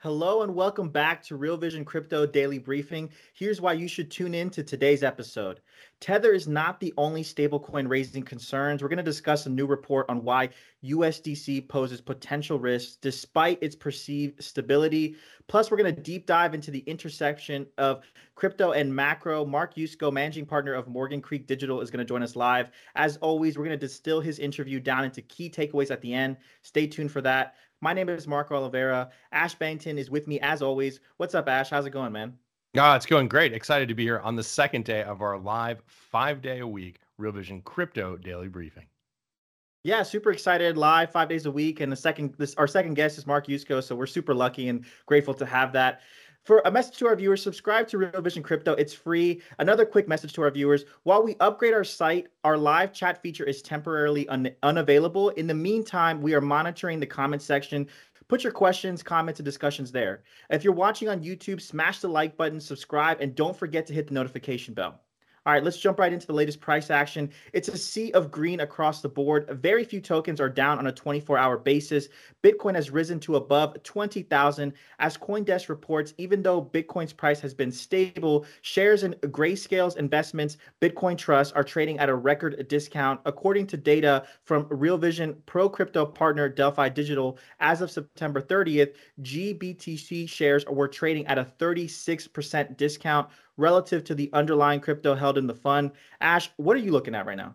Hello and welcome back to Real Vision Crypto Daily Briefing. Here's why you should tune in to today's episode. Tether is not the only stablecoin raising concerns. We're going to discuss a new report on why USDC poses potential risks despite its perceived stability. Plus, we're going to deep dive into the intersection of crypto and macro. Mark Yusko, managing partner of Morgan Creek Digital, is going to join us live. As always, we're going to distill his interview down into key takeaways at the end. Stay tuned for that. My name is Marco Oliveira. Ash Bennington is with me as always. What's up, Ash? How's it going, man? Ah, it's going great. Excited to be here on the second day of our live five day a week Real Vision Crypto Daily Briefing. Yeah, super excited. Live five days a week, and the second this our second guest is Mark Yusko, so we're super lucky and grateful to have that. For a message to our viewers, subscribe to Real Vision Crypto. It's free. Another quick message to our viewers. While we upgrade our site, our live chat feature is temporarily un- unavailable. In the meantime, we are monitoring the comment section. Put your questions, comments, and discussions there. If you're watching on YouTube, smash the like button, subscribe, and don't forget to hit the notification bell. All right, let's jump right into the latest price action. It's a sea of green across the board. Very few tokens are down on a 24-hour basis. Bitcoin has risen to above 20,000. As CoinDesk reports, even though Bitcoin's price has been stable, shares in Grayscale's investments, Bitcoin Trust, are trading at a record discount. According to data from Real Vision Pro Crypto partner Delphi Digital, as of September 30th, GBTC shares were trading at a 36% discount relative to the underlying crypto held in the fund. Ash, what are you looking at right now?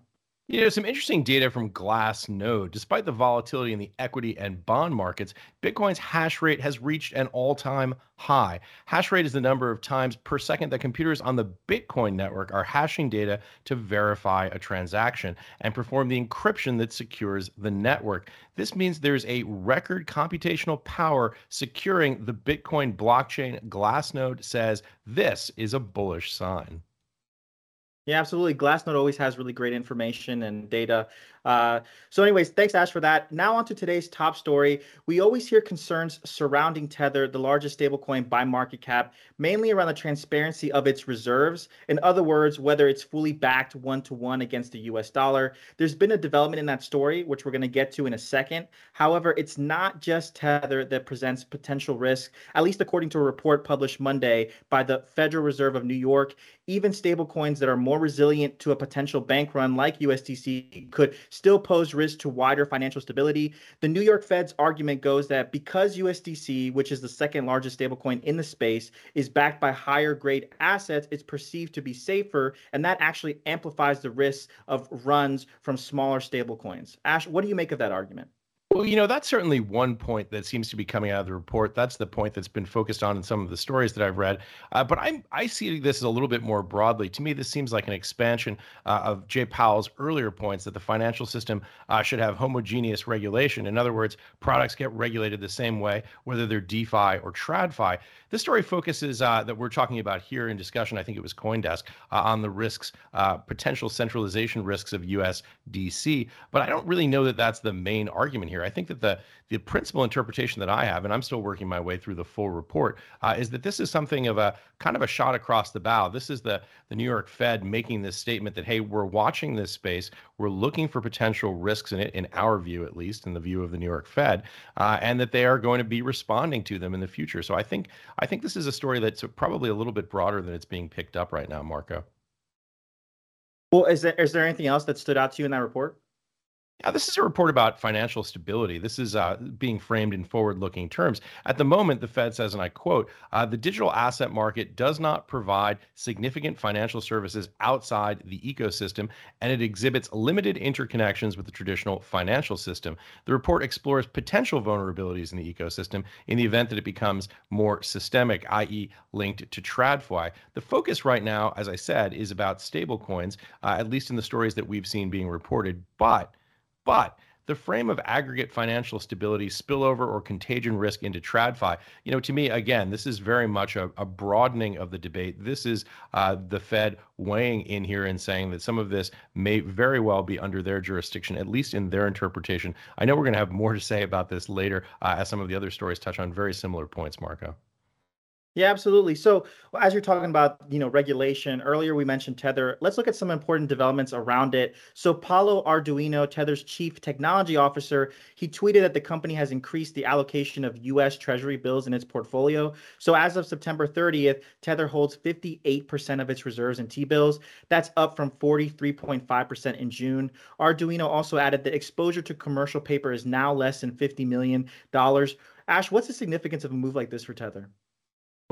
You know, some interesting data from Glassnode. Despite the volatility in the equity and bond markets, Bitcoin's hash rate has reached an all time high. Hash rate is the number of times per second that computers on the Bitcoin network are hashing data to verify a transaction and perform the encryption that secures the network. This means there's a record computational power securing the Bitcoin blockchain. Glassnode says this is a bullish sign. Yeah, absolutely. Glassnode always has really great information and data. Uh, so, anyways, thanks, Ash, for that. Now, on to today's top story. We always hear concerns surrounding Tether, the largest stablecoin by market cap, mainly around the transparency of its reserves. In other words, whether it's fully backed one to one against the US dollar. There's been a development in that story, which we're going to get to in a second. However, it's not just Tether that presents potential risk, at least according to a report published Monday by the Federal Reserve of New York. Even stablecoins that are more resilient to a potential bank run like USDC could still pose risk to wider financial stability. The New York Fed's argument goes that because USDC, which is the second largest stablecoin in the space, is backed by higher grade assets, it's perceived to be safer, and that actually amplifies the risks of runs from smaller stablecoins. Ash, what do you make of that argument? Well, you know, that's certainly one point that seems to be coming out of the report. That's the point that's been focused on in some of the stories that I've read. Uh, but I I see this as a little bit more broadly. To me, this seems like an expansion uh, of Jay Powell's earlier points that the financial system uh, should have homogeneous regulation. In other words, products get regulated the same way, whether they're DeFi or TradFi. This story focuses uh, that we're talking about here in discussion. I think it was CoinDesk uh, on the risks, uh, potential centralization risks of USDC. But I don't really know that that's the main argument here. I think that the the principal interpretation that I have, and I'm still working my way through the full report, uh, is that this is something of a kind of a shot across the bow. This is the the New York Fed making this statement that hey, we're watching this space, we're looking for potential risks in it, in our view at least, in the view of the New York Fed, uh, and that they are going to be responding to them in the future. So I think I think this is a story that's probably a little bit broader than it's being picked up right now, Marco. Well, is there is there anything else that stood out to you in that report? Yeah, this is a report about financial stability. This is uh, being framed in forward looking terms. At the moment, the Fed says, and I quote, uh, the digital asset market does not provide significant financial services outside the ecosystem, and it exhibits limited interconnections with the traditional financial system. The report explores potential vulnerabilities in the ecosystem in the event that it becomes more systemic, i.e., linked to TradFi. The focus right now, as I said, is about stablecoins, uh, at least in the stories that we've seen being reported. But but the frame of aggregate financial stability, spillover, or contagion risk into TradFi, you know, to me, again, this is very much a, a broadening of the debate. This is uh, the Fed weighing in here and saying that some of this may very well be under their jurisdiction, at least in their interpretation. I know we're going to have more to say about this later uh, as some of the other stories touch on very similar points, Marco. Yeah, absolutely. So as you're talking about, you know, regulation, earlier we mentioned Tether. Let's look at some important developments around it. So Paolo Ardoino, Tether's chief technology officer, he tweeted that the company has increased the allocation of US Treasury bills in its portfolio. So as of September 30th, Tether holds 58% of its reserves in T-bills. That's up from 43.5% in June. Ardoino also added that exposure to commercial paper is now less than $50 million. Ash, what's the significance of a move like this for Tether?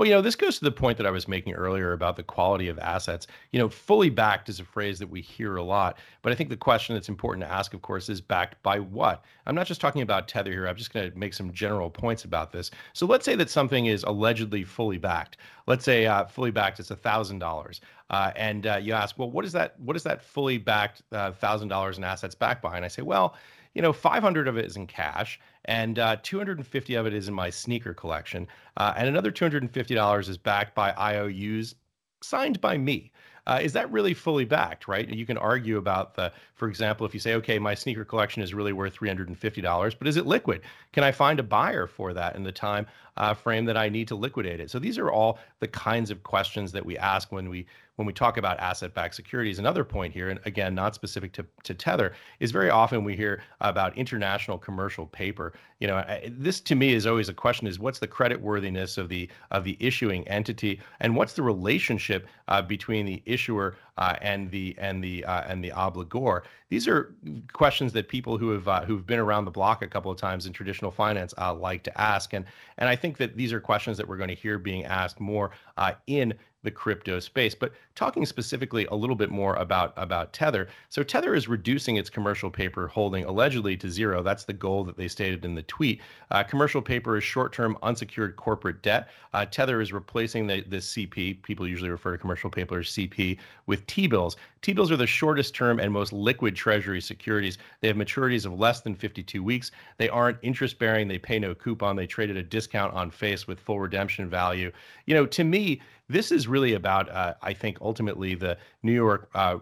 Well, you know, this goes to the point that I was making earlier about the quality of assets. You know, fully backed is a phrase that we hear a lot, but I think the question that's important to ask, of course, is backed by what? I'm not just talking about Tether here. I'm just going to make some general points about this. So let's say that something is allegedly fully backed. Let's say uh, fully backed is a thousand dollars, uh, and uh, you ask, well, what is that? What is that fully backed uh, thousand dollars in assets backed by? And I say, well you know, 500 of it is in cash, and uh, 250 of it is in my sneaker collection, uh, and another $250 is backed by IOUs signed by me. Uh, is that really fully backed, right? You can argue about the, for example, if you say, okay, my sneaker collection is really worth $350, but is it liquid? Can I find a buyer for that in the time uh, frame that I need to liquidate it? So these are all the kinds of questions that we ask when we when we talk about asset-backed securities. Another point here, and again, not specific to, to Tether, is very often we hear about international commercial paper. You know, this to me is always a question: is what's the credit worthiness of the of the issuing entity, and what's the relationship uh, between the issuer uh, and the and the uh, and the obligor. These are questions that people who have uh, who've been around the block a couple of times in traditional finance uh, like to ask, and and I think that these are questions that we're going to hear being asked more uh, in the crypto space. But talking specifically a little bit more about about Tether. So Tether is reducing its commercial paper holding allegedly to zero. That's the goal that they stated in the tweet. Uh, commercial paper is short-term unsecured corporate debt. Uh, Tether is replacing the the CP. People usually refer to commercial paper as CP with T-bills. T-bills are the shortest term and most liquid treasury securities. They have maturities of less than 52 weeks. They aren't interest bearing. They pay no coupon. They trade at a discount on face with full redemption value. You know, to me, this is really about, uh, I think, ultimately the New York uh,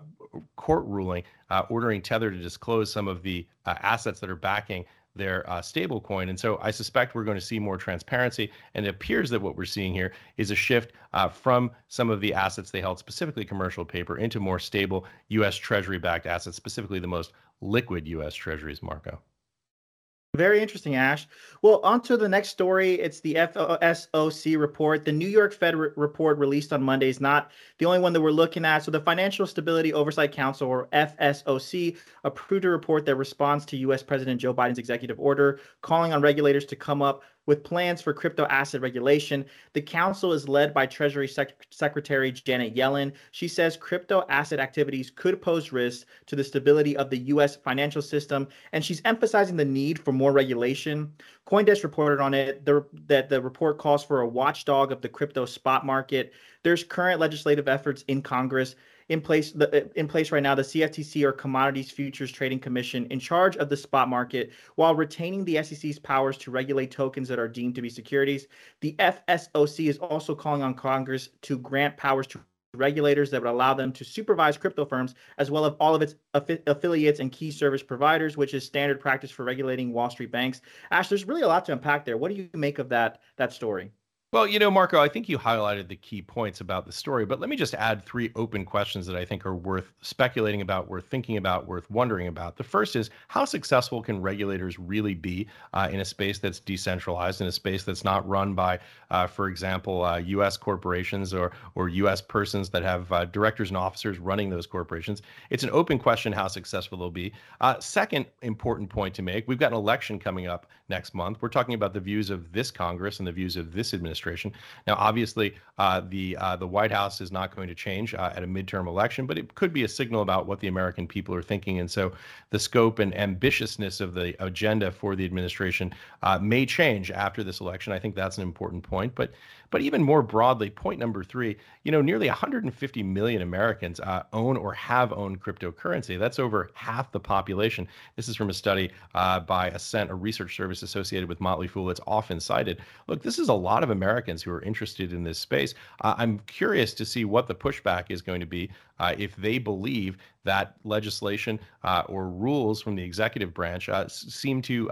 court ruling uh, ordering Tether to disclose some of the uh, assets that are backing their uh, stablecoin. And so I suspect we're going to see more transparency. And it appears that what we're seeing here is a shift uh, from some of the assets they held, specifically commercial paper, into more stable U.S. Treasury backed assets, specifically the most liquid U.S. Treasuries, Marco. Very interesting, Ash. Well, on to the next story. It's the FSOC report. The New York Fed re- report released on Monday is not the only one that we're looking at. So, the Financial Stability Oversight Council, or FSOC, approved a report that responds to U.S. President Joe Biden's executive order calling on regulators to come up with plans for crypto asset regulation. The council is led by Treasury Sec- Secretary Janet Yellen. She says crypto asset activities could pose risks to the stability of the U.S. financial system, and she's emphasizing the need for more regulation. Coindesk reported on it the, that the report calls for a watchdog of the crypto spot market. There's current legislative efforts in Congress in place the, uh, in place right now the CFTC or Commodities Futures Trading Commission in charge of the spot market while retaining the SEC's powers to regulate tokens that are deemed to be securities. The FSOC is also calling on Congress to grant powers to regulators that would allow them to supervise crypto firms as well as all of its affi- affiliates and key service providers, which is standard practice for regulating Wall Street banks. Ash, there's really a lot to unpack there. What do you make of that that story? Well, you know, Marco, I think you highlighted the key points about the story, but let me just add three open questions that I think are worth speculating about, worth thinking about, worth wondering about. The first is how successful can regulators really be uh, in a space that's decentralized, in a space that's not run by, uh, for example, uh, U.S. corporations or or U.S. persons that have uh, directors and officers running those corporations? It's an open question how successful they'll be. Uh, second important point to make: we've got an election coming up next month. We're talking about the views of this Congress and the views of this administration administration. Now, obviously, uh, the uh, the White House is not going to change uh, at a midterm election, but it could be a signal about what the American people are thinking. And so, the scope and ambitiousness of the agenda for the administration uh, may change after this election. I think that's an important point. But but even more broadly, point number three, you know, nearly 150 million Americans uh, own or have owned cryptocurrency. That's over half the population. This is from a study uh, by Ascent, a research service associated with Motley Fool. It's often cited. Look, this is a lot of Americans who are interested in this space. Uh, I'm curious to see what the pushback is going to be uh, if they believe that legislation uh, or rules from the executive branch uh, seem to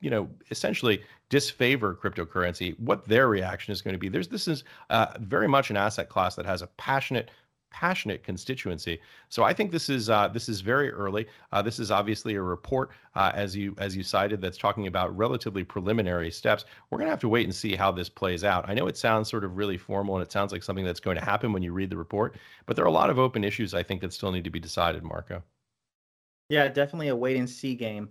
you know, essentially disfavor cryptocurrency, what their reaction is going to be. There's this is uh, very much an asset class that has a passionate passionate constituency. So I think this is uh, this is very early. Uh, this is obviously a report, uh, as you as you cited, that's talking about relatively preliminary steps. We're going to have to wait and see how this plays out. I know it sounds sort of really formal, and it sounds like something that's going to happen when you read the report, but there are a lot of open issues I think that still need to be decided, Marco. Yeah, definitely a wait and see game.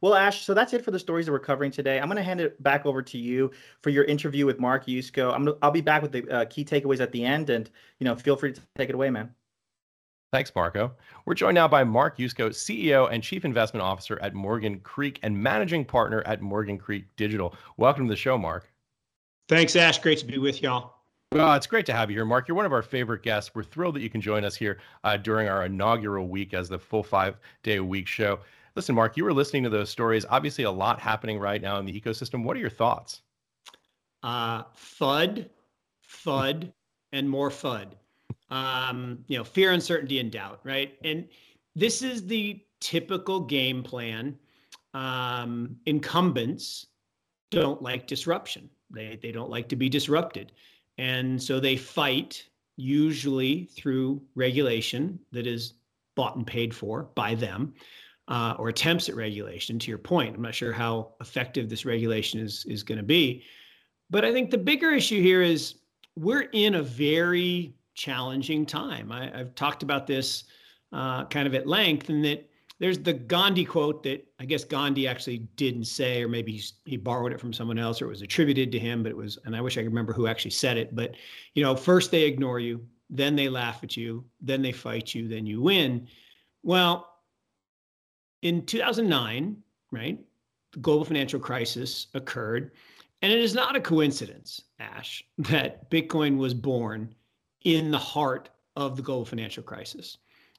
Well, Ash, so that's it for the stories that we're covering today. I'm going to hand it back over to you for your interview with Mark Yusko. I'm gonna, I'll be back with the uh, key takeaways at the end, and you know, feel free to take it away, man. Thanks, Marco. We're joined now by Mark Yusko, CEO and Chief Investment Officer at Morgan Creek and Managing Partner at Morgan Creek Digital. Welcome to the show, Mark. Thanks, Ash. Great to be with y'all. Well, it's great to have you here, Mark. You're one of our favorite guests. We're thrilled that you can join us here uh, during our inaugural week as the full five day a week show. Listen, Mark, you were listening to those stories. Obviously, a lot happening right now in the ecosystem. What are your thoughts? Uh, FUD, FUD, and more FUD. Um, you know, fear, uncertainty, and doubt, right? And this is the typical game plan. Um, incumbents don't like disruption. They they don't like to be disrupted, and so they fight usually through regulation that is bought and paid for by them uh, or attempts at regulation. To your point, I'm not sure how effective this regulation is is going to be, but I think the bigger issue here is we're in a very challenging time. I, have talked about this uh, kind of at length, and that there's the Gandhi quote that I guess Gandhi actually didn't say, or maybe he borrowed it from someone else, or it was attributed to him, but it was, and I wish I could remember who actually said it. But you know, first they ignore you, then they laugh at you, then they fight you, then you win. Well, in 2009, right, the global financial crisis occurred. And it is not a coincidence, Ash, that Bitcoin was born in the heart of the global financial crisis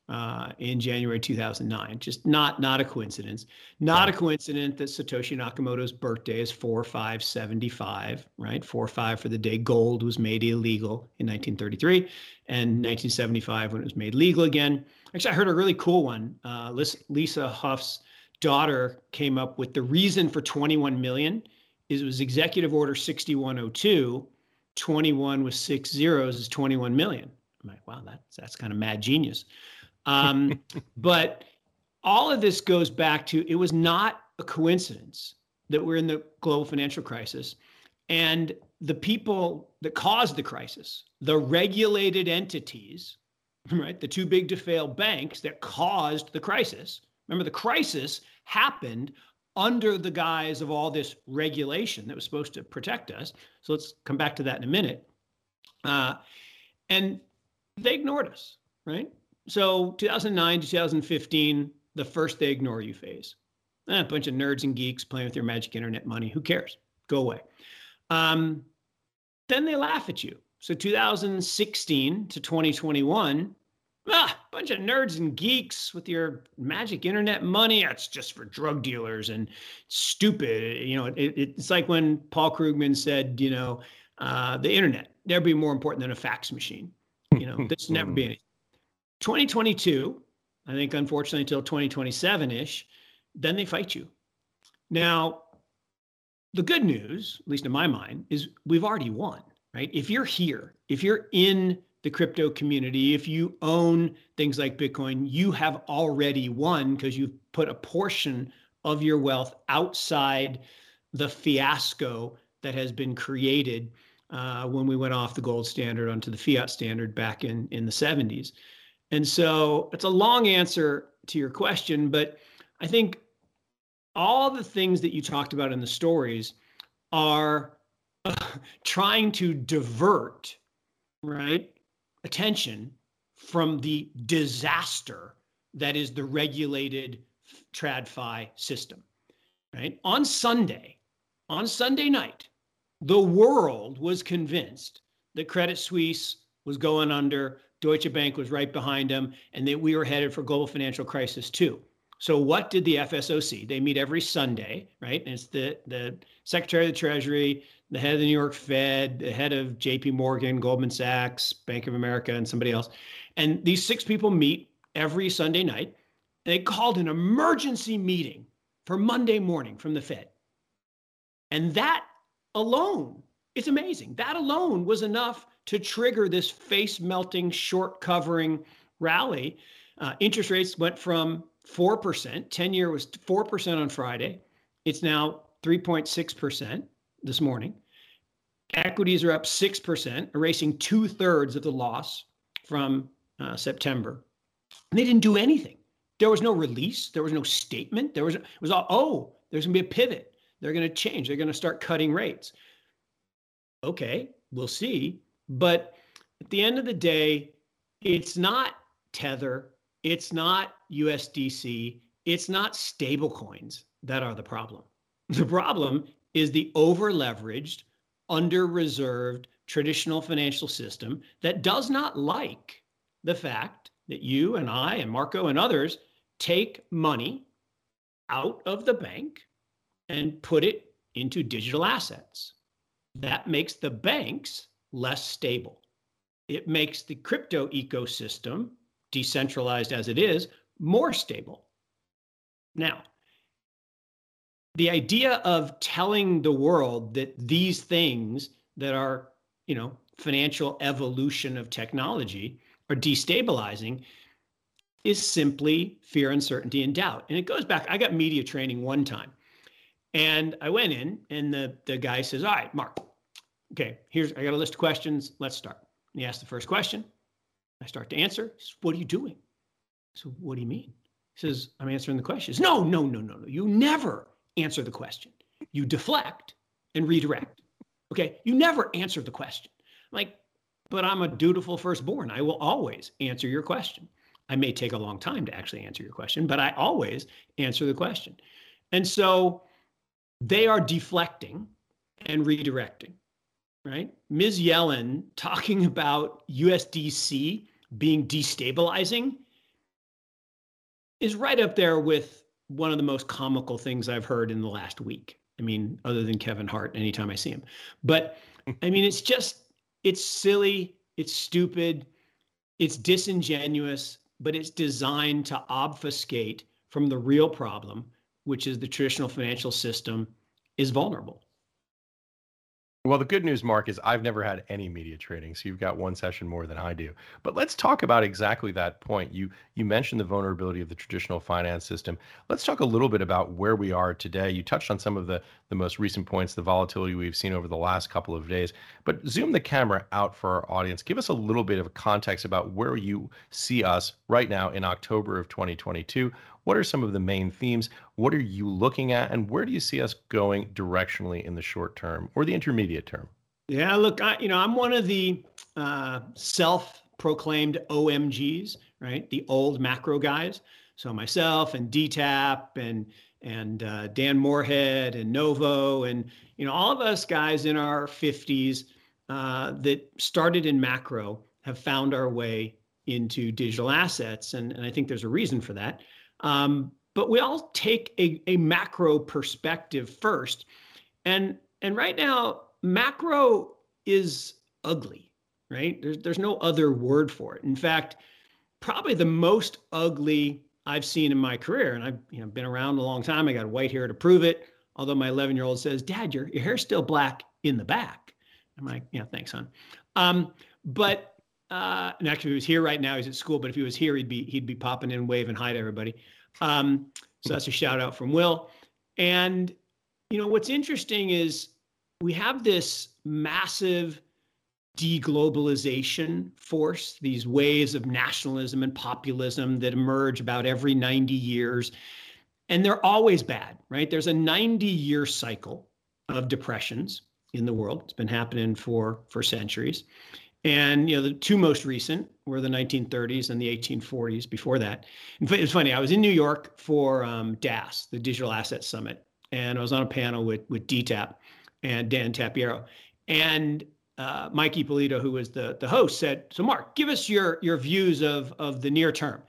uh, in January 2009. Just not not a coincidence. Not a coincidence that Satoshi Nakamoto's birthday is 4575, right? 45 for the day gold was made illegal in 1933 and 1975 when it was made legal again. Actually, I heard a really cool one. Uh, Lisa Huff's daughter came up with the reason for 21 million is it was Executive Order 6102. 21 with six zeros is 21 million. I'm like, wow, that's that's kind of mad genius. Um, but all of this goes back to it was not a coincidence that we're in the global financial crisis, and the people that caused the crisis, the regulated entities right? The too big to fail banks that caused the crisis. Remember, the crisis happened under the guise of all this regulation that was supposed to protect us. So let's come back to that in a minute. Uh, and they ignored us, right? So 2009 to 2015, the first they ignore you phase. Eh, a bunch of nerds and geeks playing with their magic internet money. Who cares? Go away. Um, then they laugh at you. So 2016 to 2021, ah, bunch of nerds and geeks with your magic internet money. That's just for drug dealers and stupid. You know, it, it's like when Paul Krugman said, you know, uh, the internet never be more important than a fax machine. You know, this never be anything. 2022, I think, unfortunately, until 2027 ish, then they fight you. Now, the good news, at least in my mind, is we've already won, right? If you're here, if you're in the crypto community, if you own things like Bitcoin, you have already won because you've put a portion of your wealth outside the fiasco that has been created uh, when we went off the gold standard onto the fiat standard back in, in the 70s. And so it's a long answer to your question, but I think all the things that you talked about in the stories are trying to divert, right, attention from the disaster that is the regulated TradFi system, right? On Sunday, on Sunday night, the world was convinced that Credit Suisse was going under, Deutsche Bank was right behind them, and that we were headed for global financial crisis too. So what did the FSOC? They meet every Sunday, right? And it's the the Secretary of the Treasury, the head of the New York Fed, the head of J.P. Morgan, Goldman Sachs, Bank of America, and somebody else. And these six people meet every Sunday night. They called an emergency meeting for Monday morning from the Fed. And that alone, it's amazing. That alone was enough to trigger this face melting, short covering rally. Uh, interest rates went from 4%. 10 year was 4% on Friday. It's now 3.6% this morning. Equities are up 6%, erasing two thirds of the loss from uh, September. And they didn't do anything. There was no release. There was no statement. There was, it was all, oh, there's going to be a pivot. They're going to change. They're going to start cutting rates. Okay, we'll see. But at the end of the day, it's not Tether. It's not USDC, it's not stablecoins that are the problem. The problem is the over leveraged, under reserved traditional financial system that does not like the fact that you and I and Marco and others take money out of the bank and put it into digital assets. That makes the banks less stable. It makes the crypto ecosystem, decentralized as it is, more stable. Now, the idea of telling the world that these things that are, you know, financial evolution of technology are destabilizing is simply fear, uncertainty, and doubt. And it goes back. I got media training one time, and I went in, and the the guy says, "All right, Mark, okay, here's I got a list of questions. Let's start." And he asked the first question. I start to answer. Says, what are you doing? So what do you mean? He says, I'm answering the question. Says, no, no, no, no, no. You never answer the question. You deflect and redirect. Okay. You never answer the question. I'm like, but I'm a dutiful firstborn. I will always answer your question. I may take a long time to actually answer your question, but I always answer the question. And so they are deflecting and redirecting, right? Ms. Yellen talking about USDC being destabilizing is right up there with one of the most comical things I've heard in the last week. I mean, other than Kevin Hart, anytime I see him. But I mean, it's just, it's silly, it's stupid, it's disingenuous, but it's designed to obfuscate from the real problem, which is the traditional financial system is vulnerable. Well, the good news, Mark, is I've never had any media training, so you've got one session more than I do. But let's talk about exactly that point. You you mentioned the vulnerability of the traditional finance system. Let's talk a little bit about where we are today. You touched on some of the the most recent points, the volatility we've seen over the last couple of days. But zoom the camera out for our audience. Give us a little bit of context about where you see us right now in October of 2022. What are some of the main themes? What are you looking at? And where do you see us going directionally in the short term or the intermediate term? Yeah, look, I, you know, I'm one of the uh, self-proclaimed OMGs, right? The old macro guys. So myself and DTAP and and uh, Dan Morehead and Novo and you know all of us guys in our 50s uh, that started in macro have found our way into digital assets. And, and I think there's a reason for that. Um, but we all take a, a macro perspective first. And, and right now, macro is ugly, right? There's, there's no other word for it. In fact, probably the most ugly I've seen in my career, and I've you know, been around a long time. I got white hair to prove it. Although my 11 year old says, Dad, your, your hair's still black in the back. I'm like, yeah, thanks, son. Um, but uh, and actually, he was here right now. He's at school, but if he was here, he'd be he'd be popping in, waving hi to everybody. Um, so that's a shout out from Will. And you know what's interesting is we have this massive deglobalization force, these waves of nationalism and populism that emerge about every 90 years. And they're always bad, right? There's a 90 year cycle of depressions in the world. It's been happening for, for centuries. And you know, the two most recent were the 1930s and the 1840s. Before that, it's funny. I was in New York for um, DAS, the Digital Asset Summit, and I was on a panel with with DTAP and Dan Tapiero, and uh, Mike Ippolito, who was the the host, said, "So, Mark, give us your your views of of the near term."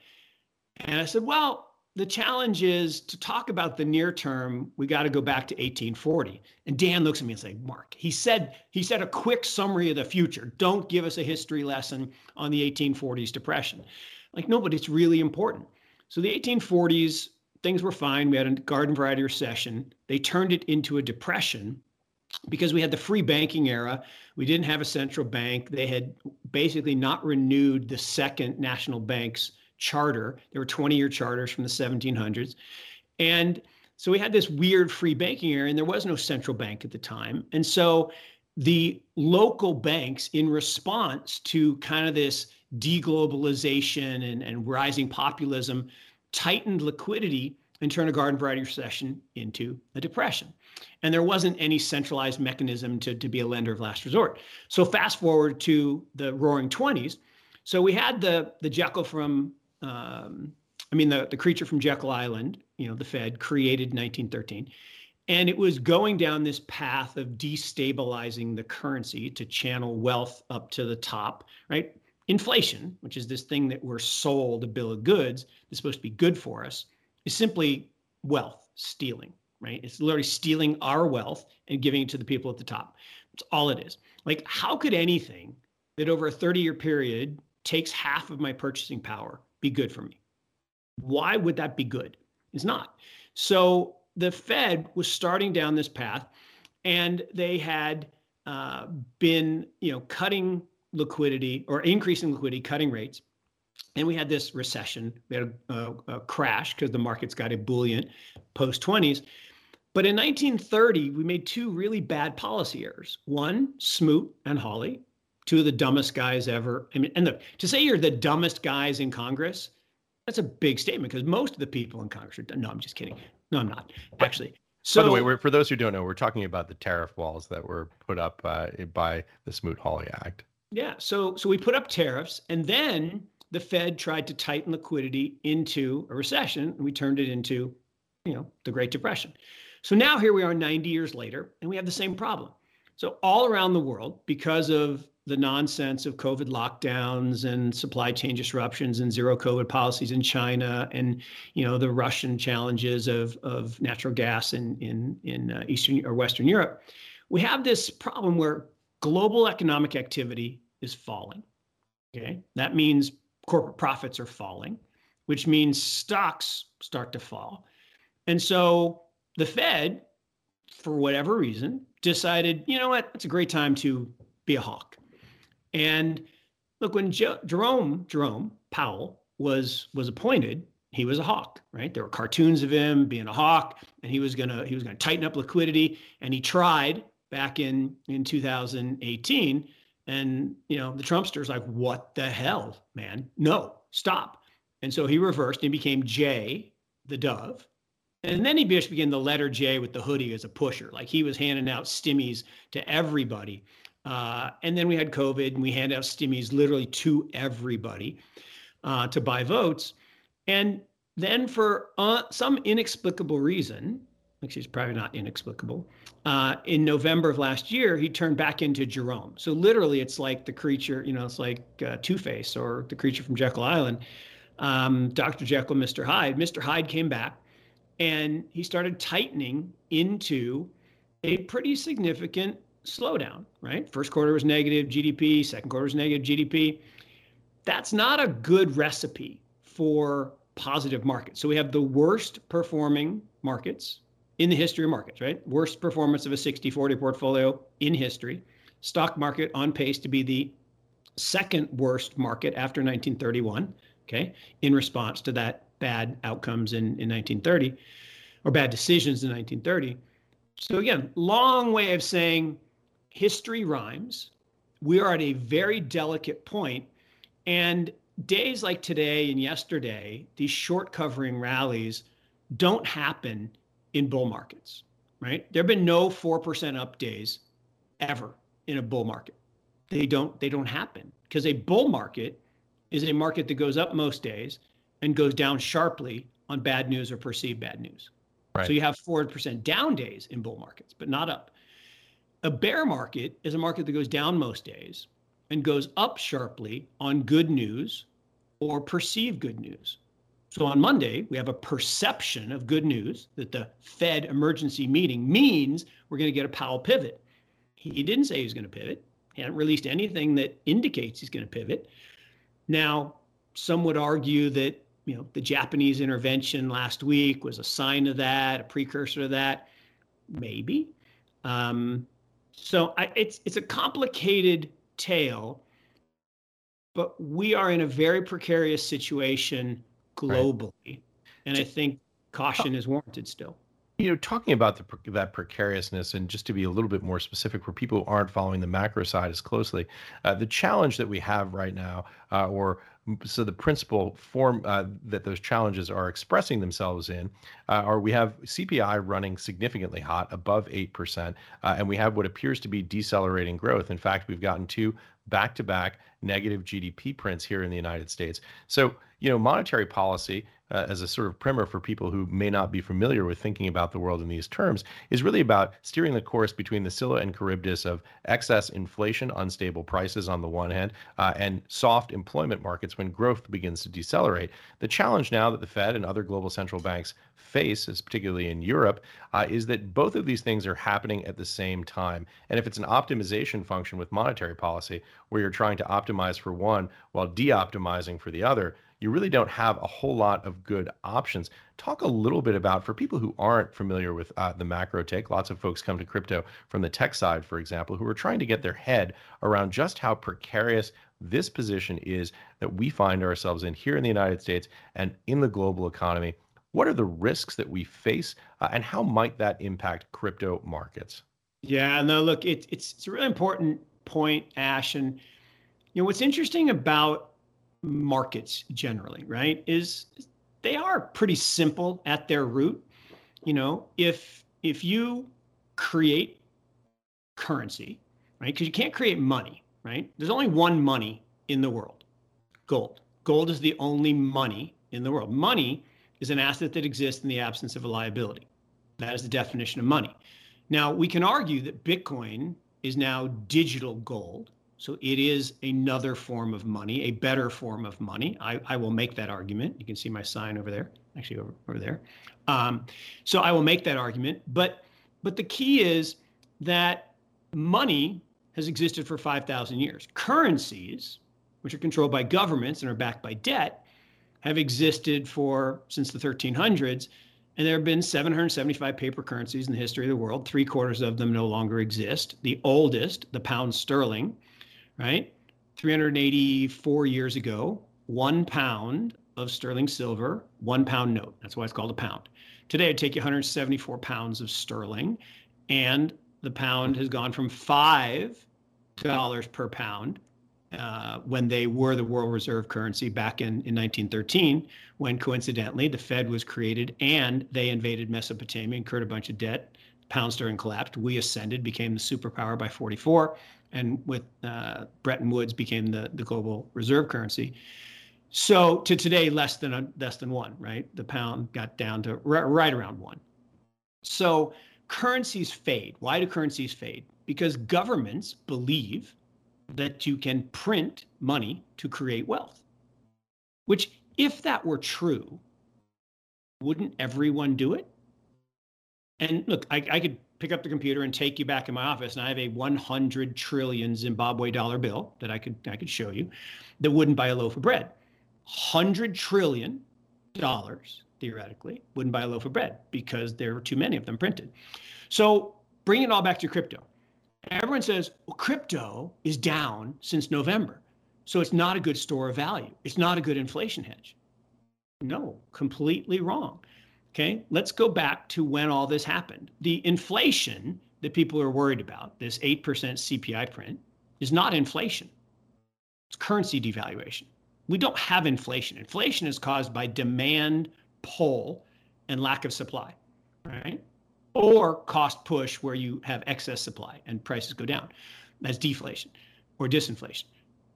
And I said, "Well, the challenge is to talk about the near term we got to go back to 1840 and dan looks at me and says mark he said he said a quick summary of the future. Don't give us a history lesson on the 1840s depression. Like no but it's really important. So the 1840s things were fine. We had a garden variety recession. They turned it into a depression because we had the free banking era. We didn't have a central bank. They had basically not renewed the second national bank's charter. There were 20 year charters from the 1700s. And so we had this weird free banking area, and there was no central bank at the time. And so the local banks, in response to kind of this deglobalization and, and rising populism, tightened liquidity and turned a garden variety recession into a depression. And there wasn't any centralized mechanism to, to be a lender of last resort. So fast forward to the roaring 20s. So we had the, the Jekyll from um, I mean, the, the creature from Jekyll Island, you know, the Fed created 1913. And it was going down this path of destabilizing the currency to channel wealth up to the top, right? Inflation, which is this thing that we're sold a bill of goods that's supposed to be good for us, is simply wealth stealing, right? It's literally stealing our wealth and giving it to the people at the top. That's all it is. Like, how could anything that over a 30 year period takes half of my purchasing power be good for me. Why would that be good? It's not. So the Fed was starting down this path, and they had uh, been, you know, cutting liquidity or increasing liquidity, cutting rates. And we had this recession. We had a, a, a crash because the markets got ebullient post 20s. But in 1930, we made two really bad policy errors. One, Smoot and Hawley, two of the dumbest guys ever. I mean, and the, to say you're the dumbest guys in Congress, that's a big statement because most of the people in Congress are. No, I'm just kidding. No, I'm not actually. So, by the way, for those who don't know, we're talking about the tariff walls that were put up uh, by the Smoot-Hawley Act. Yeah. So, so we put up tariffs, and then the Fed tried to tighten liquidity into a recession, and we turned it into, you know, the Great Depression. So now here we are, 90 years later, and we have the same problem. So all around the world, because of the nonsense of COVID lockdowns and supply chain disruptions and zero COVID policies in China and you know the Russian challenges of of natural gas in in in uh, Eastern or Western Europe, we have this problem where global economic activity is falling. Okay, that means corporate profits are falling, which means stocks start to fall, and so the Fed, for whatever reason, decided you know what? It's a great time to be a hawk and look, when Jerome Jerome Powell was was appointed, he was a hawk, right? There were cartoons of him being a hawk, and he was gonna he was gonna tighten up liquidity, and he tried back in in 2018. And you know, the Trumpsters like, what the hell, man? No, stop. And so he reversed and became Jay the Dove. And then he began the letter J with the hoodie as a pusher. Like he was handing out stimmies to everybody. Uh, and then we had COVID and we handed out stimmies literally to everybody uh, to buy votes. And then for uh, some inexplicable reason, Actually, it's probably not inexplicable. Uh, in November of last year, he turned back into Jerome. So literally, it's like the creature, you know, it's like uh, Two Face or the creature from Jekyll Island. Um, Dr. Jekyll, Mr. Hyde. Mr. Hyde came back and he started tightening into a pretty significant slowdown, right? First quarter was negative GDP, second quarter was negative GDP. That's not a good recipe for positive markets. So we have the worst performing markets in the history of markets, right? Worst performance of a 60 40 portfolio in history. Stock market on pace to be the second worst market after 1931, okay, in response to that bad outcomes in, in 1930 or bad decisions in 1930. So, again, long way of saying history rhymes. We are at a very delicate point, And days like today and yesterday, these short covering rallies don't happen in bull markets, right? There have been no 4% up days ever in a bull market. They don't they don't happen because a bull market is a market that goes up most days and goes down sharply on bad news or perceived bad news. Right. So you have 4% down days in bull markets, but not up. A bear market is a market that goes down most days and goes up sharply on good news or perceived good news. So on Monday, we have a perception of good news that the Fed emergency meeting means we're going to get a Powell pivot. He didn't say he's going to pivot. He hadn't released anything that indicates he's going to pivot. Now, some would argue that you know the Japanese intervention last week was a sign of that, a precursor to that. Maybe. Um, so I, it's it's a complicated tale, but we are in a very precarious situation globally. Right. And I think caution is warranted still. You know, talking about the, that precariousness, and just to be a little bit more specific for people who aren't following the macro side as closely, uh, the challenge that we have right now, uh, or so the principal form uh, that those challenges are expressing themselves in uh, are we have CPI running significantly hot, above 8%, uh, and we have what appears to be decelerating growth. In fact, we've gotten two back to back negative GDP prints here in the United States. So, you know, monetary policy, uh, as a sort of primer for people who may not be familiar with thinking about the world in these terms, is really about steering the course between the Scylla and Charybdis of excess inflation, unstable prices on the one hand, uh, and soft employment markets when growth begins to decelerate. The challenge now that the Fed and other global central banks face, is particularly in Europe, uh, is that both of these things are happening at the same time. And if it's an optimization function with monetary policy, where you're trying to optimize for one while de-optimizing for the other, you really don't have a whole lot of good options. Talk a little bit about, for people who aren't familiar with uh, the macro take, lots of folks come to crypto from the tech side, for example, who are trying to get their head around just how precarious this position is that we find ourselves in here in the United States and in the global economy. What are the risks that we face, uh, and how might that impact crypto markets? Yeah, no, look, it, it's it's a really important point, Ash, and you know what's interesting about markets generally, right, is they are pretty simple at their root. You know, if if you create currency, right, because you can't create money, right? There's only one money in the world, gold. Gold is the only money in the world. Money is an asset that exists in the absence of a liability. That is the definition of money. Now, we can argue that Bitcoin is now digital gold, so it is another form of money, a better form of money. I, I will make that argument. You can see my sign over there, actually over, over there. Um, so I will make that argument. But but the key is that money has existed for 5,000 years. Currencies, which are controlled by governments and are backed by debt, have existed for since the 1300s. And there have been 775 paper currencies in the history of the world. Three quarters of them no longer exist. The oldest, the pound sterling, right? 384 years ago, one pound of sterling silver, one pound note. That's why it's called a pound. Today, it'd take you 174 pounds of sterling, and the pound has gone from five dollars per pound uh, when they were the world reserve currency back in, in 1913, when coincidentally the Fed was created and they invaded Mesopotamia, incurred a bunch of debt. Pound sterling collapsed. We ascended, became the superpower by 44 and with uh, Bretton Woods became the, the global reserve currency. So to today, less than a, less than one, right? The pound got down to r- right around one. So currencies fade. Why do currencies fade? Because governments believe that you can print money to create wealth. Which, if that were true, wouldn't everyone do it? And look, I, I could pick up the computer and take you back in my office, and I have a 100 trillion Zimbabwe dollar bill that I could I could show you that wouldn't buy a loaf of bread. 100 trillion dollars theoretically wouldn't buy a loaf of bread because there were too many of them printed. So bring it all back to crypto. Everyone says, well, crypto is down since November. So it's not a good store of value. It's not a good inflation hedge. No, completely wrong. Okay, let's go back to when all this happened. The inflation that people are worried about, this 8% CPI print, is not inflation. It's currency devaluation. We don't have inflation. Inflation is caused by demand pull and lack of supply, right? Or cost push where you have excess supply and prices go down. That's deflation or disinflation.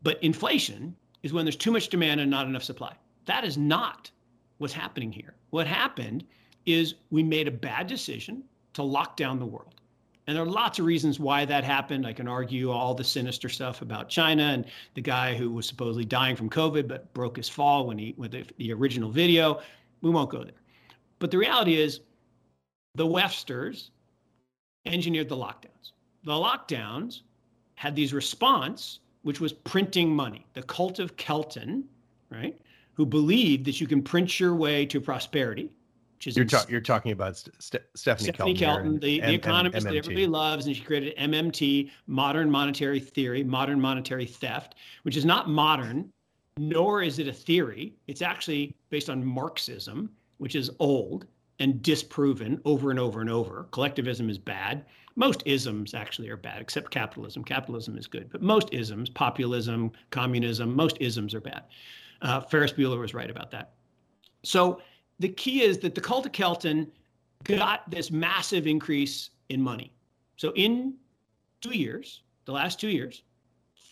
But inflation is when there's too much demand and not enough supply. That is not what's happening here. What happened is we made a bad decision to lock down the world. And there are lots of reasons why that happened. I can argue all the sinister stuff about China and the guy who was supposedly dying from COVID but broke his fall when he with the, the original video. We won't go there. But the reality is the Westers engineered the lockdowns. The lockdowns had these response, which was printing money. The cult of Kelton, right? Who believe that you can print your way to prosperity. Which is you're, ta- you're talking about St- St- Stephanie, Stephanie Kelton, the, the economist that everybody loves, and she created MMT, modern monetary theory, modern monetary theft, which is not modern, nor is it a theory. It's actually based on Marxism, which is old and disproven over and over and over. Collectivism is bad. Most isms actually are bad, except capitalism. Capitalism is good, but most isms, populism, communism, most isms are bad. Uh, Ferris Bueller was right about that. So the key is that the cult of Kelton got this massive increase in money. So in two years, the last two years,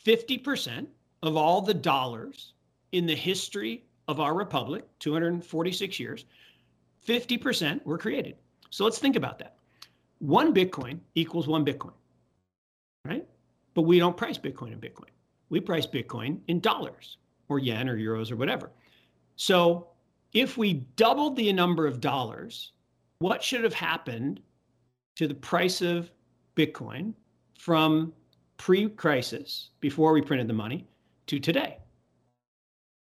50% of all the dollars in the history of our republic, 246 years, 50% were created. So let's think about that. One Bitcoin equals one Bitcoin, right? But we don't price Bitcoin in Bitcoin. We price Bitcoin in dollars or yen or euros or whatever. So if we doubled the number of dollars, what should have happened to the price of Bitcoin from pre crisis, before we printed the money, to today?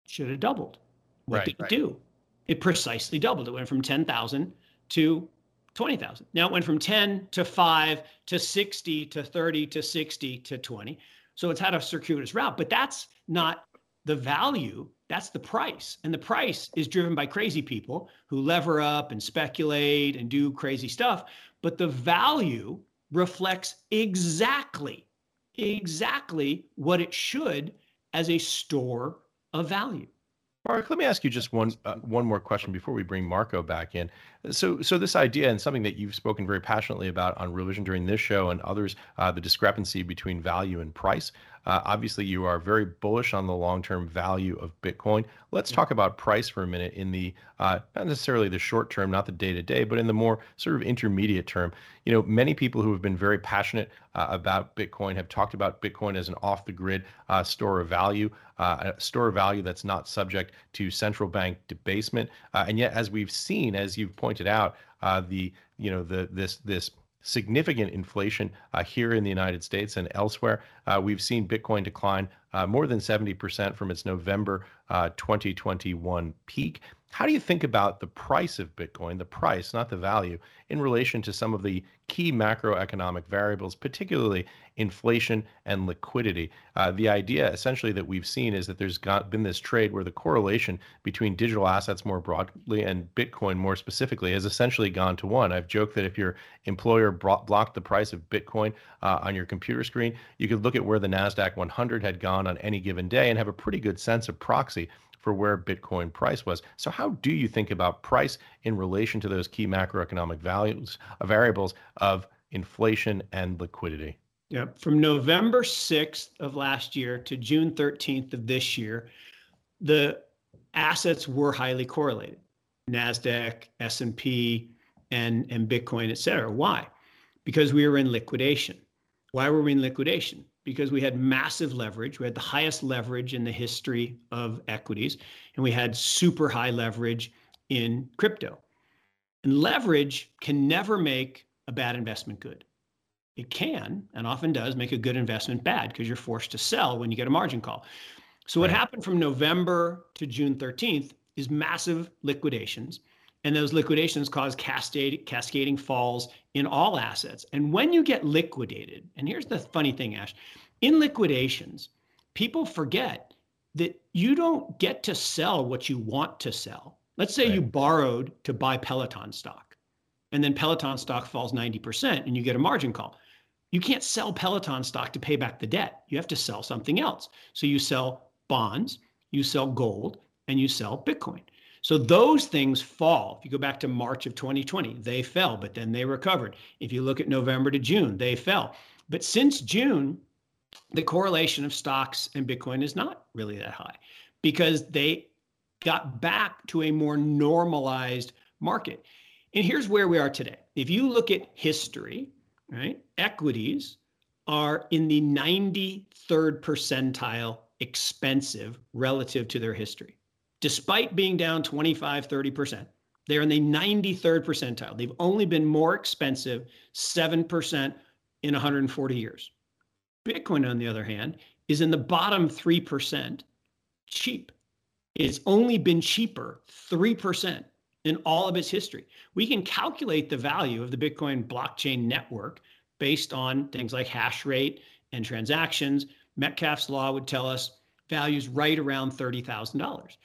Should have doubled. What right, did it right. do? It precisely doubled. It went from 10,000 to 20,000. Now it went from 10 to 5 to 60 to 30 to 60 to 20. So it's had a circuitous route, but that's not the value that's the price. And the price is driven by crazy people who lever up and speculate and do crazy stuff. But the value reflects exactly exactly what it should as a store of value. Mark, let me ask you just one uh, one more question before we bring Marco back in. So, so this idea and something that you've spoken very passionately about on Real Vision during this show and others, uh, the discrepancy between value and price. Uh, obviously, you are very bullish on the long-term value of Bitcoin. Let's talk about price for a minute in the uh, not necessarily the short term, not the day-to-day, but in the more sort of intermediate term. You know, many people who have been very passionate uh, about Bitcoin have talked about Bitcoin as an off-the-grid uh, store of value, uh, a store of value that's not subject to central bank debasement. Uh, and yet, as we've seen, as you've pointed out, the you know the this this significant inflation uh, here in the United States and elsewhere. Uh, we've seen Bitcoin decline uh, more than 70% from its November uh, 2021 peak. How do you think about the price of Bitcoin, the price, not the value, in relation to some of the key macroeconomic variables, particularly inflation and liquidity? Uh, the idea essentially that we've seen is that there's got, been this trade where the correlation between digital assets more broadly and Bitcoin more specifically has essentially gone to one. I've joked that if your employer brought, blocked the price of Bitcoin uh, on your computer screen, you could look at where the NASDAQ 100 had gone on any given day and have a pretty good sense of proxy for where Bitcoin price was. So how do you think about price in relation to those key macroeconomic values, uh, variables of inflation and liquidity? Yeah, from November 6th of last year to June 13th of this year, the assets were highly correlated. Nasdaq, S&P, and, and Bitcoin, et cetera. Why? Because we were in liquidation. Why were we in liquidation? Because we had massive leverage. We had the highest leverage in the history of equities, and we had super high leverage in crypto. And leverage can never make a bad investment good. It can, and often does, make a good investment bad because you're forced to sell when you get a margin call. So, what right. happened from November to June 13th is massive liquidations. And those liquidations cause cascade, cascading falls in all assets. And when you get liquidated, and here's the funny thing, Ash in liquidations, people forget that you don't get to sell what you want to sell. Let's say right. you borrowed to buy Peloton stock, and then Peloton stock falls 90% and you get a margin call. You can't sell Peloton stock to pay back the debt. You have to sell something else. So you sell bonds, you sell gold, and you sell Bitcoin. So those things fall. If you go back to March of 2020, they fell, but then they recovered. If you look at November to June, they fell. But since June, the correlation of stocks and Bitcoin is not really that high because they got back to a more normalized market. And here's where we are today. If you look at history, right, equities are in the 93rd percentile expensive relative to their history despite being down 25, 30%. They're in the 93rd percentile. They've only been more expensive 7% in 140 years. Bitcoin, on the other hand, is in the bottom 3% cheap. It's only been cheaper 3% in all of its history. We can calculate the value of the Bitcoin blockchain network based on things like hash rate and transactions. Metcalfe's law would tell us values right around $30,000.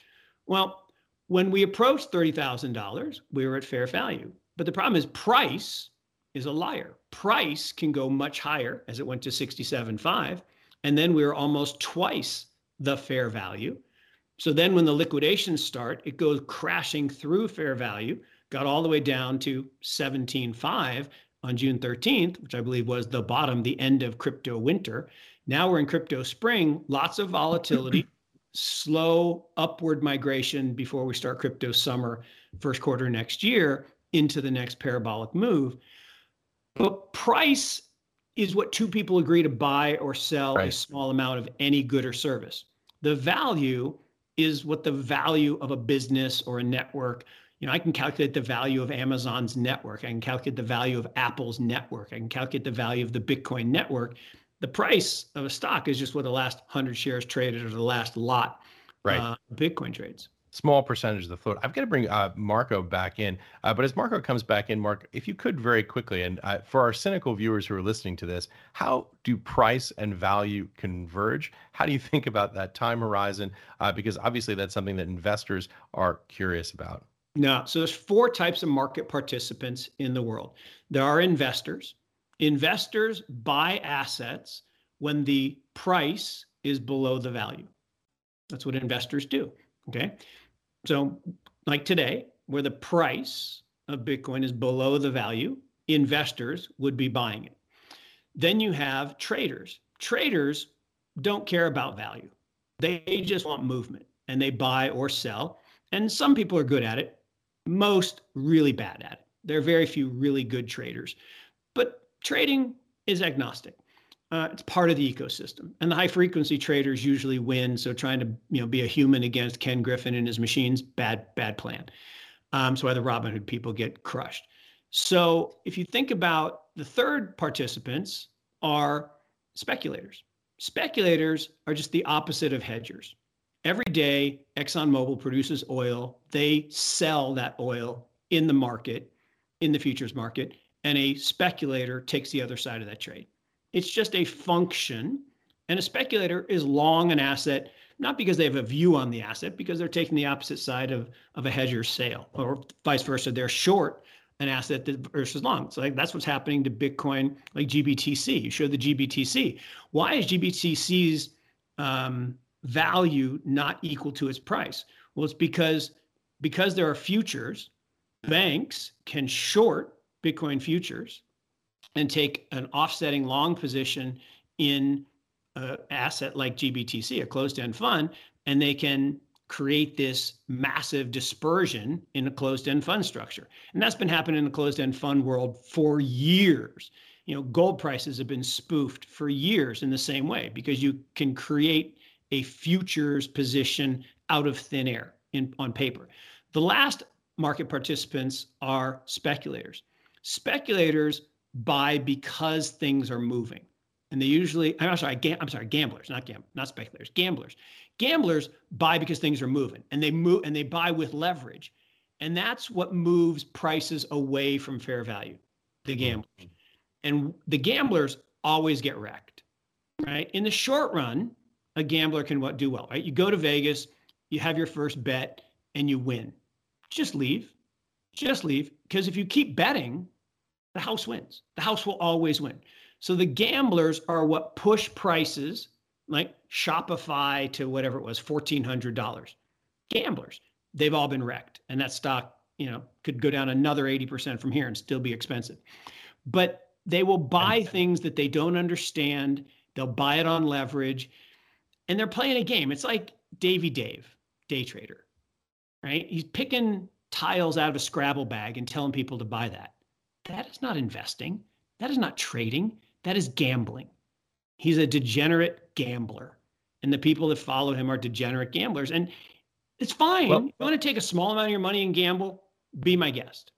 Well, when we approached $30,000, we were at fair value. But the problem is price is a liar. Price can go much higher as it went to 67.5 and then we were almost twice the fair value. So then when the liquidations start, it goes crashing through fair value, got all the way down to 17.5 on June 13th, which I believe was the bottom, the end of crypto winter. Now we're in crypto spring, lots of volatility slow upward migration before we start crypto summer first quarter next year into the next parabolic move. But price is what two people agree to buy or sell right. a small amount of any good or service. The value is what the value of a business or a network you know, I can calculate the value of Amazon's network. I can calculate the value of Apple's network. I can calculate the value of the Bitcoin network the price of a stock is just what the last 100 shares traded or the last lot right. Uh, Bitcoin trades. Small percentage of the float. I've got to bring uh, Marco back in. Uh, but as Marco comes back in, Mark, if you could very quickly, and uh, for our cynical viewers who are listening to this, how do price and value converge? How do you think about that time horizon? Uh, because obviously that's something that investors are curious about. No, so there's four types of market participants in the world. There are investors, Investors buy assets when the price is below the value. That's what investors do. Okay. So, like today, where the price of Bitcoin is below the value, investors would be buying it. Then you have traders. Traders don't care about value, they just want movement and they buy or sell. And some people are good at it, most really bad at it. There are very few really good traders. But trading is agnostic. Uh, it's part of the ecosystem, and the high frequency traders usually win. So trying to you know be a human against Ken Griffin and his machines, bad bad plan. Um, so why the Robinhood people get crushed. So if you think about the third participants are speculators. Speculators are just the opposite of hedgers. Every day, ExxonMobil produces oil. They sell that oil in the market, in the futures market, and a speculator takes the other side of that trade. It's just a function. And a speculator is long an asset, not because they have a view on the asset, because they're taking the opposite side of, of a hedger's sale, or vice versa. They're short an asset versus long. So like that's what's happening to Bitcoin, like GBTC. You show the GBTC. Why is GBTC's um, value not equal to its price? Well, it's because because there are futures, banks can short Bitcoin futures and take an offsetting long position in an asset like GBTC, a closed end fund, and they can create this massive dispersion in a closed-end fund structure. And that's been happening in the closed-end fund world for years. You know, gold prices have been spoofed for years in the same way because you can create a futures position out of thin air in on paper. The last market participants are speculators. Speculators buy because things are moving. And they usually, I'm sorry, I'm sorry, gamblers, not gam, not speculators, gamblers. Gamblers buy because things are moving and they move and they buy with leverage. And that's what moves prices away from fair value, the mm-hmm. gamblers. And the gamblers always get wrecked, right? In the short run, a gambler can what do well, right? You go to Vegas, you have your first bet and you win. Just leave. Just leave. Because if you keep betting, the house wins. The house will always win. So the gamblers are what push prices like Shopify to whatever it was, $1,400. Gamblers, they've all been wrecked. And that stock, you know, could go down another 80% from here and still be expensive. But they will buy things that they don't understand. They'll buy it on leverage. And they're playing a game. It's like Davy Dave, day trader, right? He's picking tiles out of a Scrabble bag and telling people to buy that. That is not investing. That is not trading. That is gambling. He's a degenerate gambler. And the people that follow him are degenerate gamblers. And it's fine. Well, you want to take a small amount of your money and gamble, be my guest.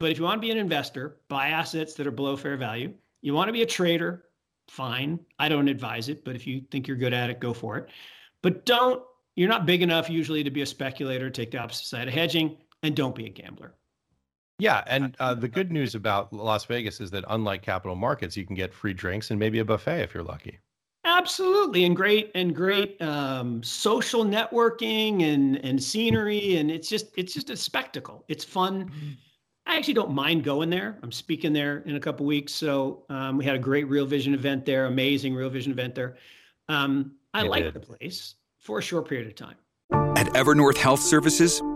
But if you want to be an investor, buy assets that are below fair value. You want to be a trader, fine. I don't advise it, but if you think you're good at it, go for it. But don't, you're not big enough usually to be a speculator, take the opposite side of hedging, and don't be a gambler. Yeah, and uh, the good news about Las Vegas is that unlike capital markets, you can get free drinks and maybe a buffet if you're lucky. Absolutely, and great and great um, social networking and and scenery, and it's just it's just a spectacle. It's fun. Mm-hmm. I actually don't mind going there. I'm speaking there in a couple weeks, so um, we had a great Real Vision event there, amazing Real Vision event there. Um, I like the place for a short period of time. At Evernorth Health Services,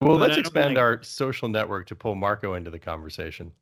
Well, let's expand like... our social network to pull Marco into the conversation.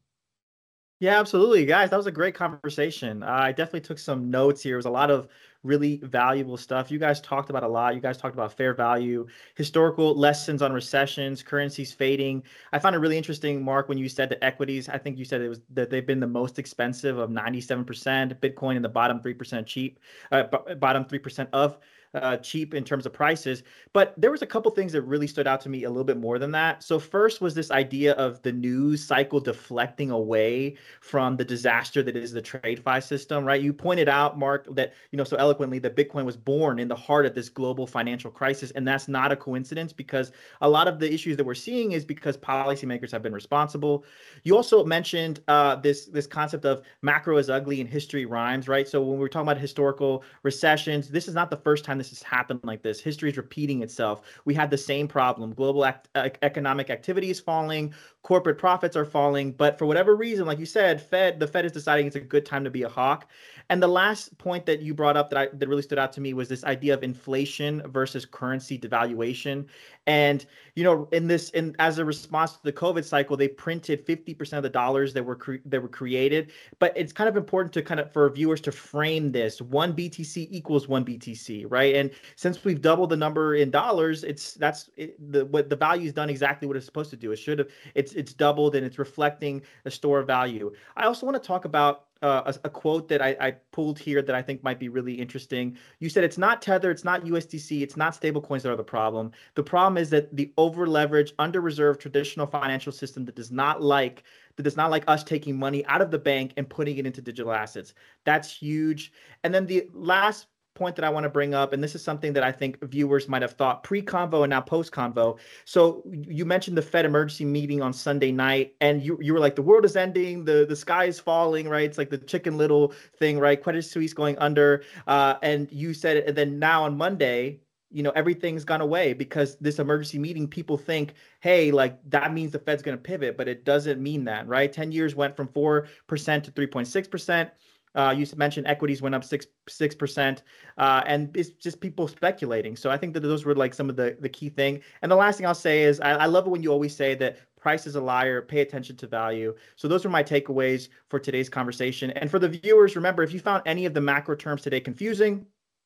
Yeah, absolutely, guys. That was a great conversation. Uh, I definitely took some notes here. It was a lot of really valuable stuff. You guys talked about a lot. You guys talked about fair value, historical lessons on recessions, currencies fading. I found it really interesting, Mark, when you said the equities. I think you said it was that they've been the most expensive of 97%. Bitcoin in the bottom 3% cheap, uh, bottom 3% of uh, cheap in terms of prices. But there was a couple things that really stood out to me a little bit more than that. So first was this idea of the news cycle deflecting away from the disaster that is the TradeFi system, right? You pointed out, Mark, that you know so eloquently that Bitcoin was born in the heart of this global financial crisis, and that's not a coincidence because a lot of the issues that we're seeing is because policymakers have been responsible. You also mentioned uh, this this concept of macro is ugly and history rhymes, right? So when we're talking about historical recessions, this is not the first time this has happened like this. History is repeating itself. We had the same problem. Global act- uh, economic activity is falling, corporate profits are falling, but for whatever reason, like you said, Fed the Fed is deciding it's a good time to be a hawk. And the last point that you brought up that I that really stood out to me was this idea of inflation versus currency devaluation. And you know, in this, in as a response to the COVID cycle, they printed 50% of the dollars that were cre- that were created. But it's kind of important to kind of for viewers to frame this: one BTC equals one BTC, right? And since we've doubled the number in dollars, it's that's it, the what the value's done exactly what it's supposed to do. It should have it's it's doubled and it's reflecting a store of value. I also want to talk about uh, a, a, quote that I, I, pulled here that I think might be really interesting. You said it's not Tether, it's not USDC, it's not stablecoins that are the problem. The problem is that the over leveraged, under reserved traditional financial system that does not like that does not like us taking money out of the bank and putting it into digital assets. That's huge. And then the last point that I want to bring up, and this is something that I think viewers might have thought pre-convo and now post-convo. So you mentioned the Fed emergency meeting on Sunday night, and you you were like, the world is ending, the the sky is falling, right? It's like the Chicken Little thing, right? Credit Suisse going under, uh, and you said, and then now on Monday, you know everything's gone away because this emergency meeting people think hey like that means the fed's going to pivot but it doesn't mean that right 10 years went from 4% to 3.6% uh, you mentioned equities went up six six percent, uh, and it's just people speculating. So I think that those were like some of the the key thing. And the last thing I'll say is I, I love it when you always say that price is a liar. Pay attention to value. So those are my takeaways for today's conversation. And for the viewers, remember if you found any of the macro terms today confusing,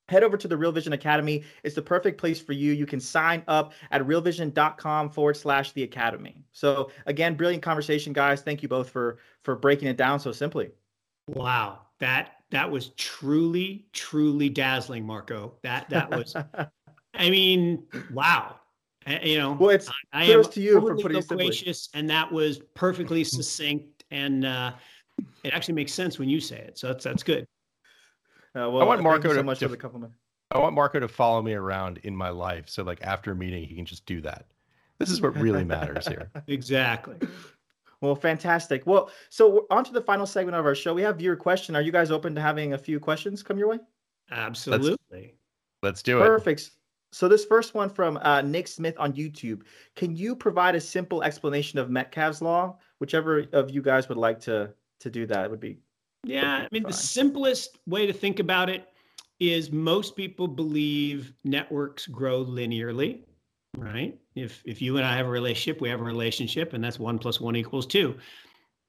head over to the Real Vision Academy. It's the perfect place for you. You can sign up at realvision.com forward slash the academy. So again, brilliant conversation, guys. Thank you both for for breaking it down so simply. Wow. That that was truly, truly dazzling, Marco. That that was I mean, wow. You know, well, it's I, I am to you for putting loquacious, and that was perfectly succinct, and uh, it actually makes sense when you say it. So that's that's good. Uh, well, I want Marco so to, much to, for the compliment. I want Marco to follow me around in my life. So like after a meeting, he can just do that. This is what really matters here. Exactly. Well, fantastic. Well, so on to the final segment of our show. We have viewer question. Are you guys open to having a few questions come your way? Absolutely. Let's, let's do it. Perfect. So this first one from uh, Nick Smith on YouTube. Can you provide a simple explanation of Metcalfe's law? Whichever of you guys would like to to do that would be yeah, I mean, fine. the simplest way to think about it is most people believe networks grow linearly, right? If if you and I have a relationship, we have a relationship, and that's one plus one equals two.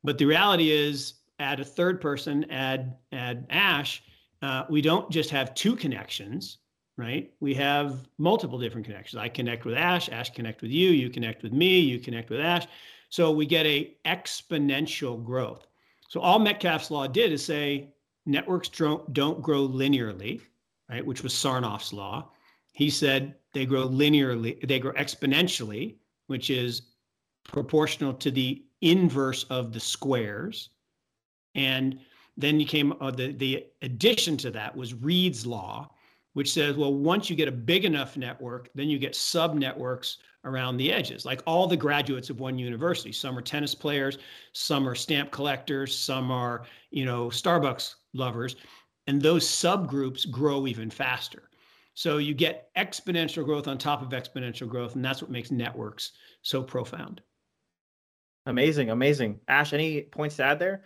But the reality is, add a third person, add add Ash. Uh, we don't just have two connections, right? We have multiple different connections. I connect with Ash, Ash connect with you, you connect with me, you connect with Ash. So we get a exponential growth. So all Metcalfe's law did is say networks don't, don't grow linearly, right? Which was Sarnoff's law. He said they grow linearly, they grow exponentially, which is proportional to the inverse of the squares. And then you came uh, the the addition to that was Reed's law, which says, well, once you get a big enough network, then you get sub networks around the edges, like all the graduates of one university. Some are tennis players, some are stamp collectors, some are, you know, Starbucks lovers. And those subgroups grow even faster. So you get exponential growth on top of exponential growth. And that's what makes networks so profound. Amazing, amazing. Ash, any points to add there?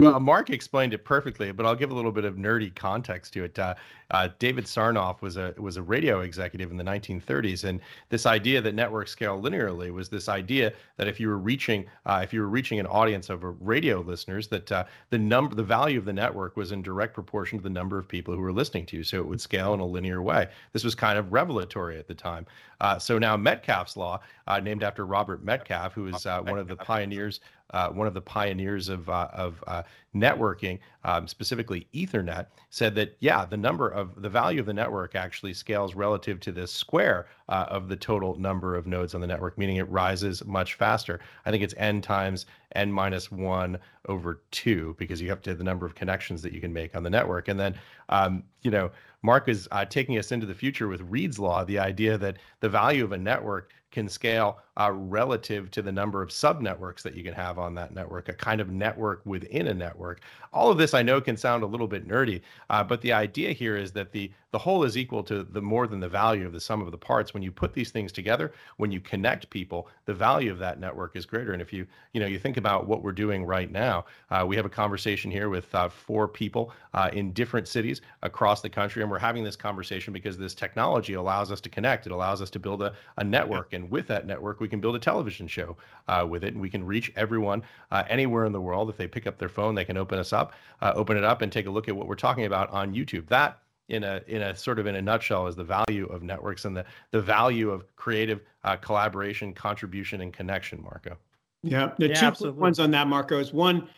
Well, Mark explained it perfectly, but I'll give a little bit of nerdy context to it. Uh, uh, David Sarnoff was a was a radio executive in the 1930s, and this idea that networks scale linearly was this idea that if you were reaching uh, if you were reaching an audience of radio listeners, that uh, the number the value of the network was in direct proportion to the number of people who were listening to you, so it would scale in a linear way. This was kind of revelatory at the time. Uh, so now Metcalfe's law, uh, named after Robert Metcalfe, who is one of the pioneers uh, one of the pioneers of uh, of uh, networking, um, specifically Ethernet, said that yeah, the number of the value of the network actually scales relative to the square uh, of the total number of nodes on the network, meaning it rises much faster. I think it's n times n minus one over two because you have to the number of connections that you can make on the network, and then um, you know Mark is uh, taking us into the future with Reed's law, the idea that the value of a network can scale uh, relative to the number of subnetworks that you can have on that network, a kind of network within a network. All of this I know can sound a little bit nerdy, uh, but the idea here is that the the whole is equal to the more than the value of the sum of the parts. When you put these things together, when you connect people, the value of that network is greater. And if you you know you think about what we're doing right now, uh, we have a conversation here with uh, four people uh, in different cities across the country, and we're having this conversation because this technology allows us to connect. It allows us to build a, a network, and with that network, we can build a television show uh, with it, and we can reach everyone uh, anywhere in the world. If they pick up their phone, they can open us up, uh, open it up, and take a look at what we're talking about on YouTube. That in a in a sort of in a nutshell is the value of networks and the the value of creative uh, collaboration, contribution, and connection. Marco. Yeah, the yeah, two ones on that, Marco, is one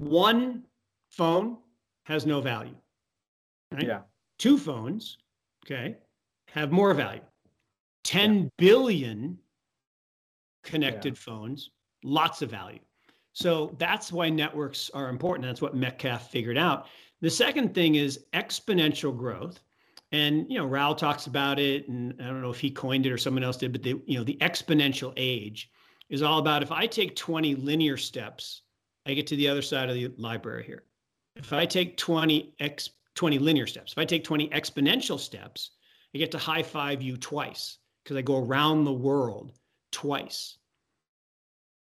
one phone has no value. Right? Yeah. Two phones, okay, have more value. Ten yeah. billion connected yeah. phones, lots of value. So that's why networks are important. That's what Metcalfe figured out. The second thing is exponential growth. And you know, Raoul talks about it, and I don't know if he coined it or someone else did, but the you know the exponential age is all about if I take 20 linear steps, I get to the other side of the library here. If I take 20 x 20 linear steps, if I take 20 exponential steps, I get to high five you twice because I go around the world twice.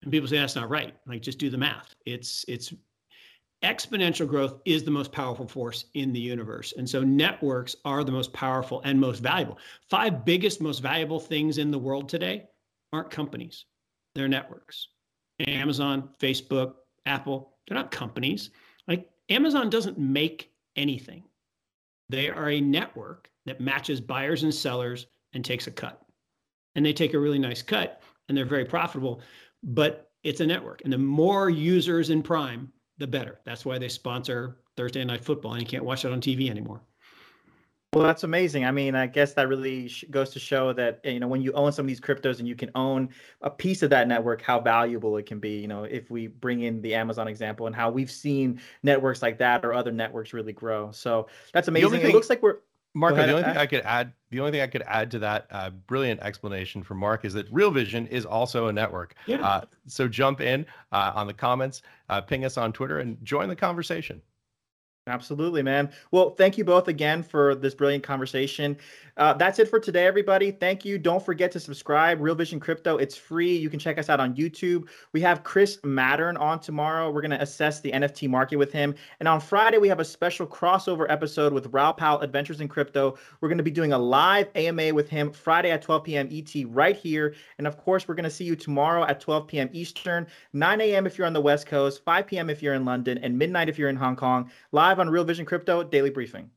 And people say that's not right. Like just do the math. It's it's exponential growth is the most powerful force in the universe. And so networks are the most powerful and most valuable. Five biggest most valuable things in the world today aren't companies. They're networks. Amazon, Facebook, Apple, they're not companies. Like Amazon doesn't make anything. They are a network that matches buyers and sellers and takes a cut. And they take a really nice cut and they're very profitable, but it's a network. And the more users in Prime, the better. That's why they sponsor Thursday Night Football and you can't watch it on TV anymore. Well, that's amazing. I mean, I guess that really sh- goes to show that you know when you own some of these cryptos and you can own a piece of that network, how valuable it can be. You know, if we bring in the Amazon example and how we've seen networks like that or other networks really grow. So that's amazing. Thing, it looks like we're Marco, the only thing I could add, the only thing I could add to that uh, brilliant explanation from Mark is that Real Vision is also a network. Yeah. Uh, so jump in uh, on the comments, uh, ping us on Twitter, and join the conversation. Absolutely, man. Well, thank you both again for this brilliant conversation. Uh, that's it for today, everybody. Thank you. Don't forget to subscribe. Real Vision Crypto. It's free. You can check us out on YouTube. We have Chris Mattern on tomorrow. We're going to assess the NFT market with him. And on Friday, we have a special crossover episode with Raoul Pal Adventures in Crypto. We're going to be doing a live AMA with him Friday at 12 p.m. ET right here. And of course, we're going to see you tomorrow at 12 p.m. Eastern, 9 a.m. if you're on the West Coast, 5 p.m. if you're in London, and midnight if you're in Hong Kong. Live live on Real Vision Crypto Daily Briefing.